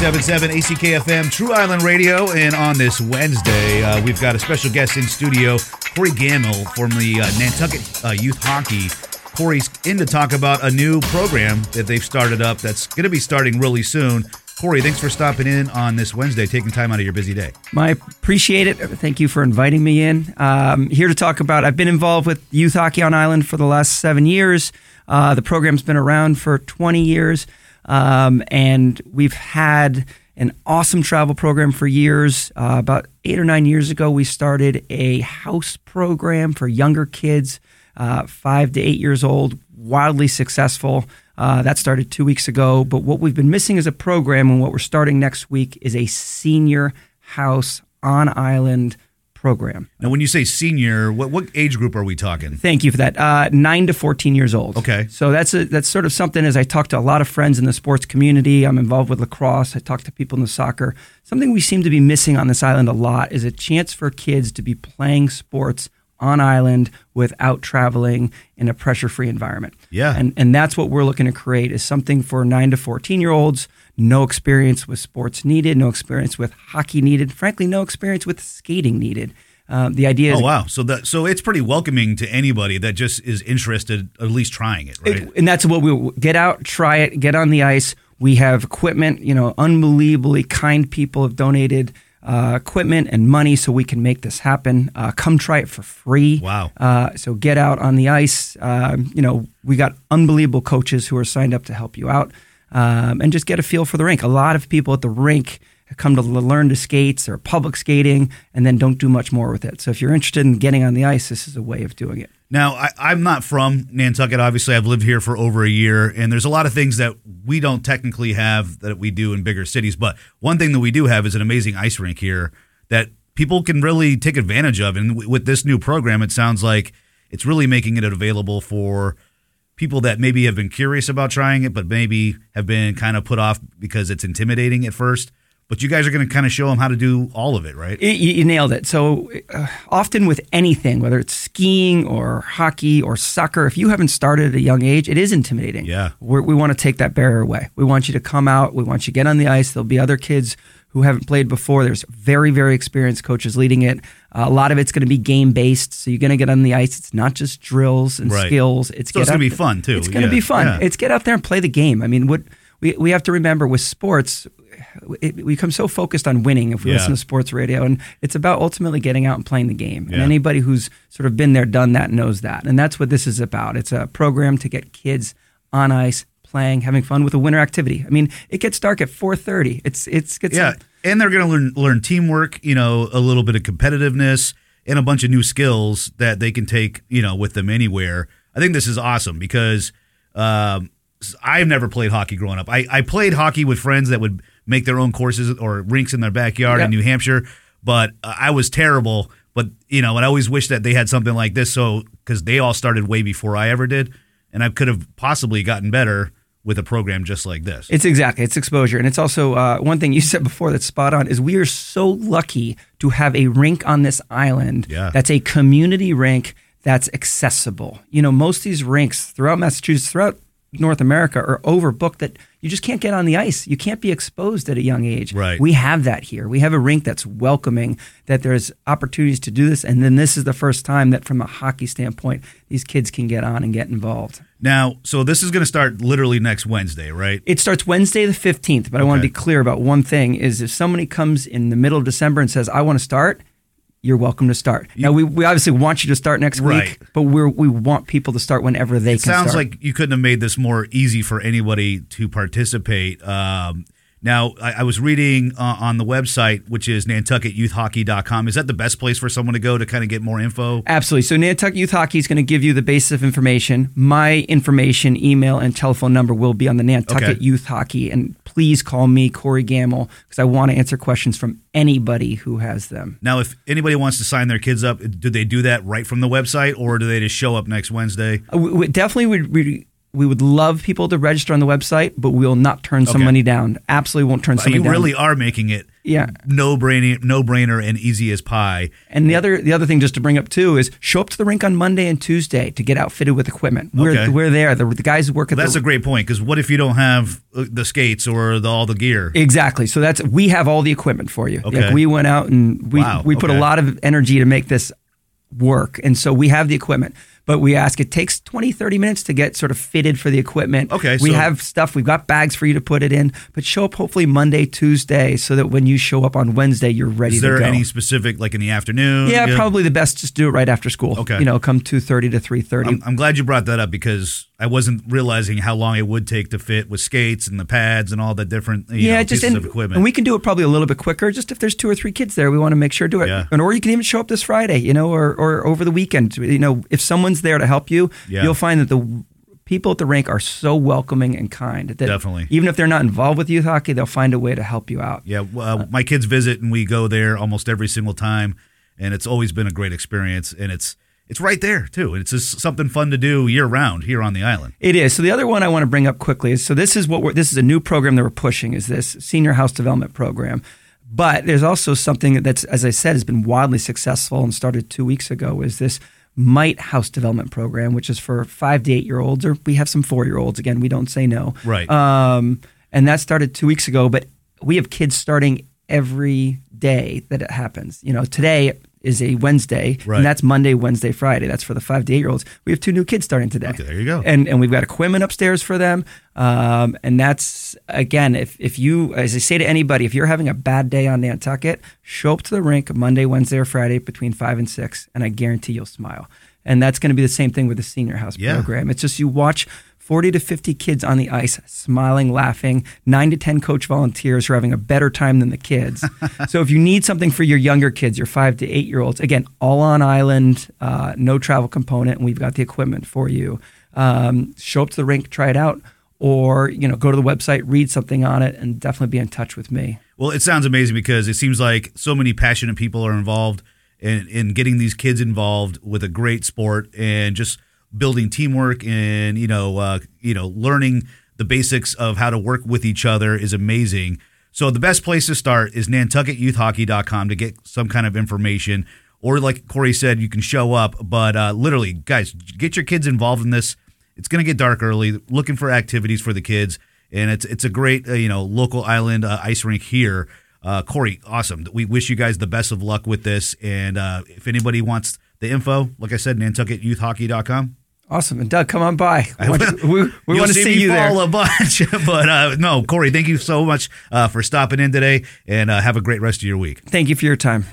97.7 ACKFM, True Island Radio. And on this Wednesday, uh, we've got a special guest in studio, Corey Gammill the uh, Nantucket uh, Youth Hockey. Corey's in to talk about a new program that they've started up that's going to be starting really soon. Corey, thanks for stopping in on this Wednesday, taking time out of your busy day. I appreciate it. Thank you for inviting me in. Um, here to talk about, I've been involved with youth hockey on Island for the last seven years. Uh, the program's been around for 20 years. Um, and we've had an awesome travel program for years. Uh, about eight or nine years ago, we started a house program for younger kids, uh, five to eight years old, wildly successful. Uh, that started two weeks ago. But what we've been missing is a program, and what we're starting next week is a senior house on island program. Now, when you say senior, what what age group are we talking? Thank you for that. Uh, nine to fourteen years old. Okay. So that's a, that's sort of something. As I talk to a lot of friends in the sports community, I'm involved with lacrosse. I talk to people in the soccer. Something we seem to be missing on this island a lot is a chance for kids to be playing sports on island without traveling in a pressure-free environment. Yeah. And and that's what we're looking to create is something for nine to fourteen year olds. No experience with sports needed. No experience with hockey needed. Frankly, no experience with skating needed. Um, the idea is Oh wow! So that so it's pretty welcoming to anybody that just is interested, at least trying it, right? and that's what we get out, try it, get on the ice. We have equipment. You know, unbelievably kind people have donated uh, equipment and money so we can make this happen. Uh, come try it for free. Wow. Uh, so get out on the ice. Um, you know, we got unbelievable coaches who are signed up to help you out, um, and just get a feel for the rink. A lot of people at the rink come to learn to skates or public skating and then don't do much more with it. So if you're interested in getting on the ice, this is a way of doing it. Now, I, I'm not from Nantucket. Obviously, I've lived here for over a year, and there's a lot of things that we don't technically have that we do in bigger cities. But one thing that we do have is an amazing ice rink here that people can really take advantage of. And with this new program, it sounds like it's really making it available for people that maybe have been curious about trying it, but maybe have been kind of put off because it's intimidating at first. But you guys are going to kind of show them how to do all of it, right? You, you nailed it. So uh, often with anything, whether it's skiing or hockey or soccer, if you haven't started at a young age, it is intimidating. Yeah. We're, we want to take that barrier away. We want you to come out. We want you to get on the ice. There'll be other kids who haven't played before. There's very, very experienced coaches leading it. Uh, a lot of it's going to be game based. So you're going to get on the ice. It's not just drills and Right. skills. It's So it's gonna be fun, too. It's going to Yeah. be fun. Yeah. It's get out there and play the game. I mean, what we, we have to remember with sports, it, we become so focused on winning if we Yeah. listen to sports radio, and it's about ultimately getting out and playing the game. And anybody who's sort of been there, done that, knows that. And that's what this is about. It's a program to get kids on ice, playing, having fun with a winter activity. I mean, it gets dark at four thirty. It's it's gets Yeah, and they're going to learn learn teamwork, you know, a little bit of competitiveness, and a bunch of new skills that they can take, you know, with them anywhere. I think this is awesome because um, I've never played hockey growing up. I, I played hockey with friends that would make their own courses or rinks in their backyard in New Hampshire, but uh, I was terrible. But you know, and I always wish that they had something like this, so because they all started way before I ever did, and I could have possibly gotten better with a program just like this. It's exactly it's exposure, and it's also uh, one thing you said before that's spot on is we are so lucky to have a rink on this island Yeah. that's a community rink that's accessible. You know, most of these rinks throughout Massachusetts, throughout North America, are overbooked that you just can't get on the ice. You can't be exposed at a young age. Right. We have that here. We have a rink that's welcoming, that there's opportunities to do this, and then this is the first time that, from a hockey standpoint, these kids can get on and get involved. Now, so this is going to start literally next Wednesday, right? It starts Wednesday the 15th, but I want to be clear about one thing is if somebody comes in the middle of December and says, I want to start, you're welcome to start. now, we, we obviously want you to start next Right. week, but we're, we want people to start whenever they It can sounds start. like you couldn't have made this more easy for anybody to participate. Um, now, I, I was reading uh, on the website, which is nantucketyouthhockey.com. Is that the best place for someone to go to kind of get more info? Absolutely. So Nantucket Youth Hockey is going to give you the basis of information. My information, email, and telephone number will be on the Nantucket Okay. Youth Hockey. And please call me, Corey Gammill, because I want to answer questions from anybody who has them. Now, if anybody wants to sign their kids up, do they do that right from the website or do they just show up next Wednesday? Uh, We, we definitely would. We, we would love people to register on the website, but we will not turn some Okay. money down. Absolutely won't turn Uh, somebody You down. really are making it Yeah. no brainer, no brainer, and easy as pie. And the other the other thing just to bring up too is show up to the rink on Monday and Tuesday to get outfitted with equipment. We're Okay. we're there. The, the guys who work at That's the a great point because what if you don't have uh, the skates or the, all the gear? Exactly. So that's we have all the equipment for you. Okay. Like we went out and we Wow, we put a lot of energy to make this work. And so we have the equipment. But we ask it takes 20 30 minutes to get sort of fitted for the equipment. Okay, We so- have stuff, we've got bags for you to put it in, but show up hopefully Monday, Tuesday so that when you show up on Wednesday you're ready Is there any specific, like in the afternoon? yeah, probably the best just do it right after school. Okay. You know, come 2:30 to 3:30. I'm, I'm glad you brought that up because I wasn't realizing how long it would take to fit with skates and the pads and all the different you yeah, know, just pieces and, of equipment. and we can do it probably a little bit quicker. Just if there's two or three kids there, we want to make sure to do it. Yeah. And or you can even show up this Friday, you know, or or over the weekend. You know, if someone's there to help you, Yeah. you'll find that the people at the rink are so welcoming and kind. That Definitely. even if they're not involved with youth hockey, they'll find a way to help you out. yeah, uh, my kids visit and we go there almost every single time, and it's always been a great experience. And it's it's right there too. It's just something fun to do year round here on the island. It is. So the other one I want to bring up quickly is so this is what we're this is a new program that we're pushing is this senior house development program. But there's also something that's as I said has been wildly successful and started 2 weeks ago is this Mite House Development Program, which is for 5 to 8 year olds or we have some 4 year olds again, we don't say no. Right. Um and that started 2 weeks ago, but we have kids starting every day that it happens. You know, today is a Wednesday, Right. and that's Monday, Wednesday, Friday. That's for the five to eight year olds. We have two new kids starting today. Okay, there you go. And and we've got equipment upstairs for them. Um, and that's again, if if you, as I say to anybody, if you're having a bad day on Nantucket, show up to the rink Monday, Wednesday, or Friday between five and six, and I guarantee you'll smile. And that's going to be the same thing with the senior house Yeah. program. It's just you watch 40 to 50 kids on the ice smiling, laughing, nine to 10 coach volunteers who are having a better time than the kids. so if you need something for your younger kids, your five to eight year olds, again, all on island, uh, no travel component, and we've got the equipment for you. Um, show up to the rink, try it out, or you know, go to the website, read something on it, and definitely be in touch with me. Well, it sounds amazing because it seems like so many passionate people are involved in, in getting these kids involved with a great sport and just building teamwork and you know uh, you know learning the basics of how to work with each other is amazing. So the best place to start is nantucketyouthhockey.com to get some kind of information. Or like Corey said, you can show up. But uh, literally, guys, get your kids involved in this. It's going to get dark early. Looking for activities for the kids, and it's it's a great uh, you know local island uh, ice rink here. Uh, Corey, awesome. We wish you guys the best of luck with this. And uh, if anybody wants the info, like I said, nantucketyouthhockey.com. Awesome. And Doug, come on by. We want, will. we, we want to see, see you there. a bunch, but uh, no, Corey, thank you so much uh, for stopping in today, and uh, have a great rest of your week. Thank you for your time.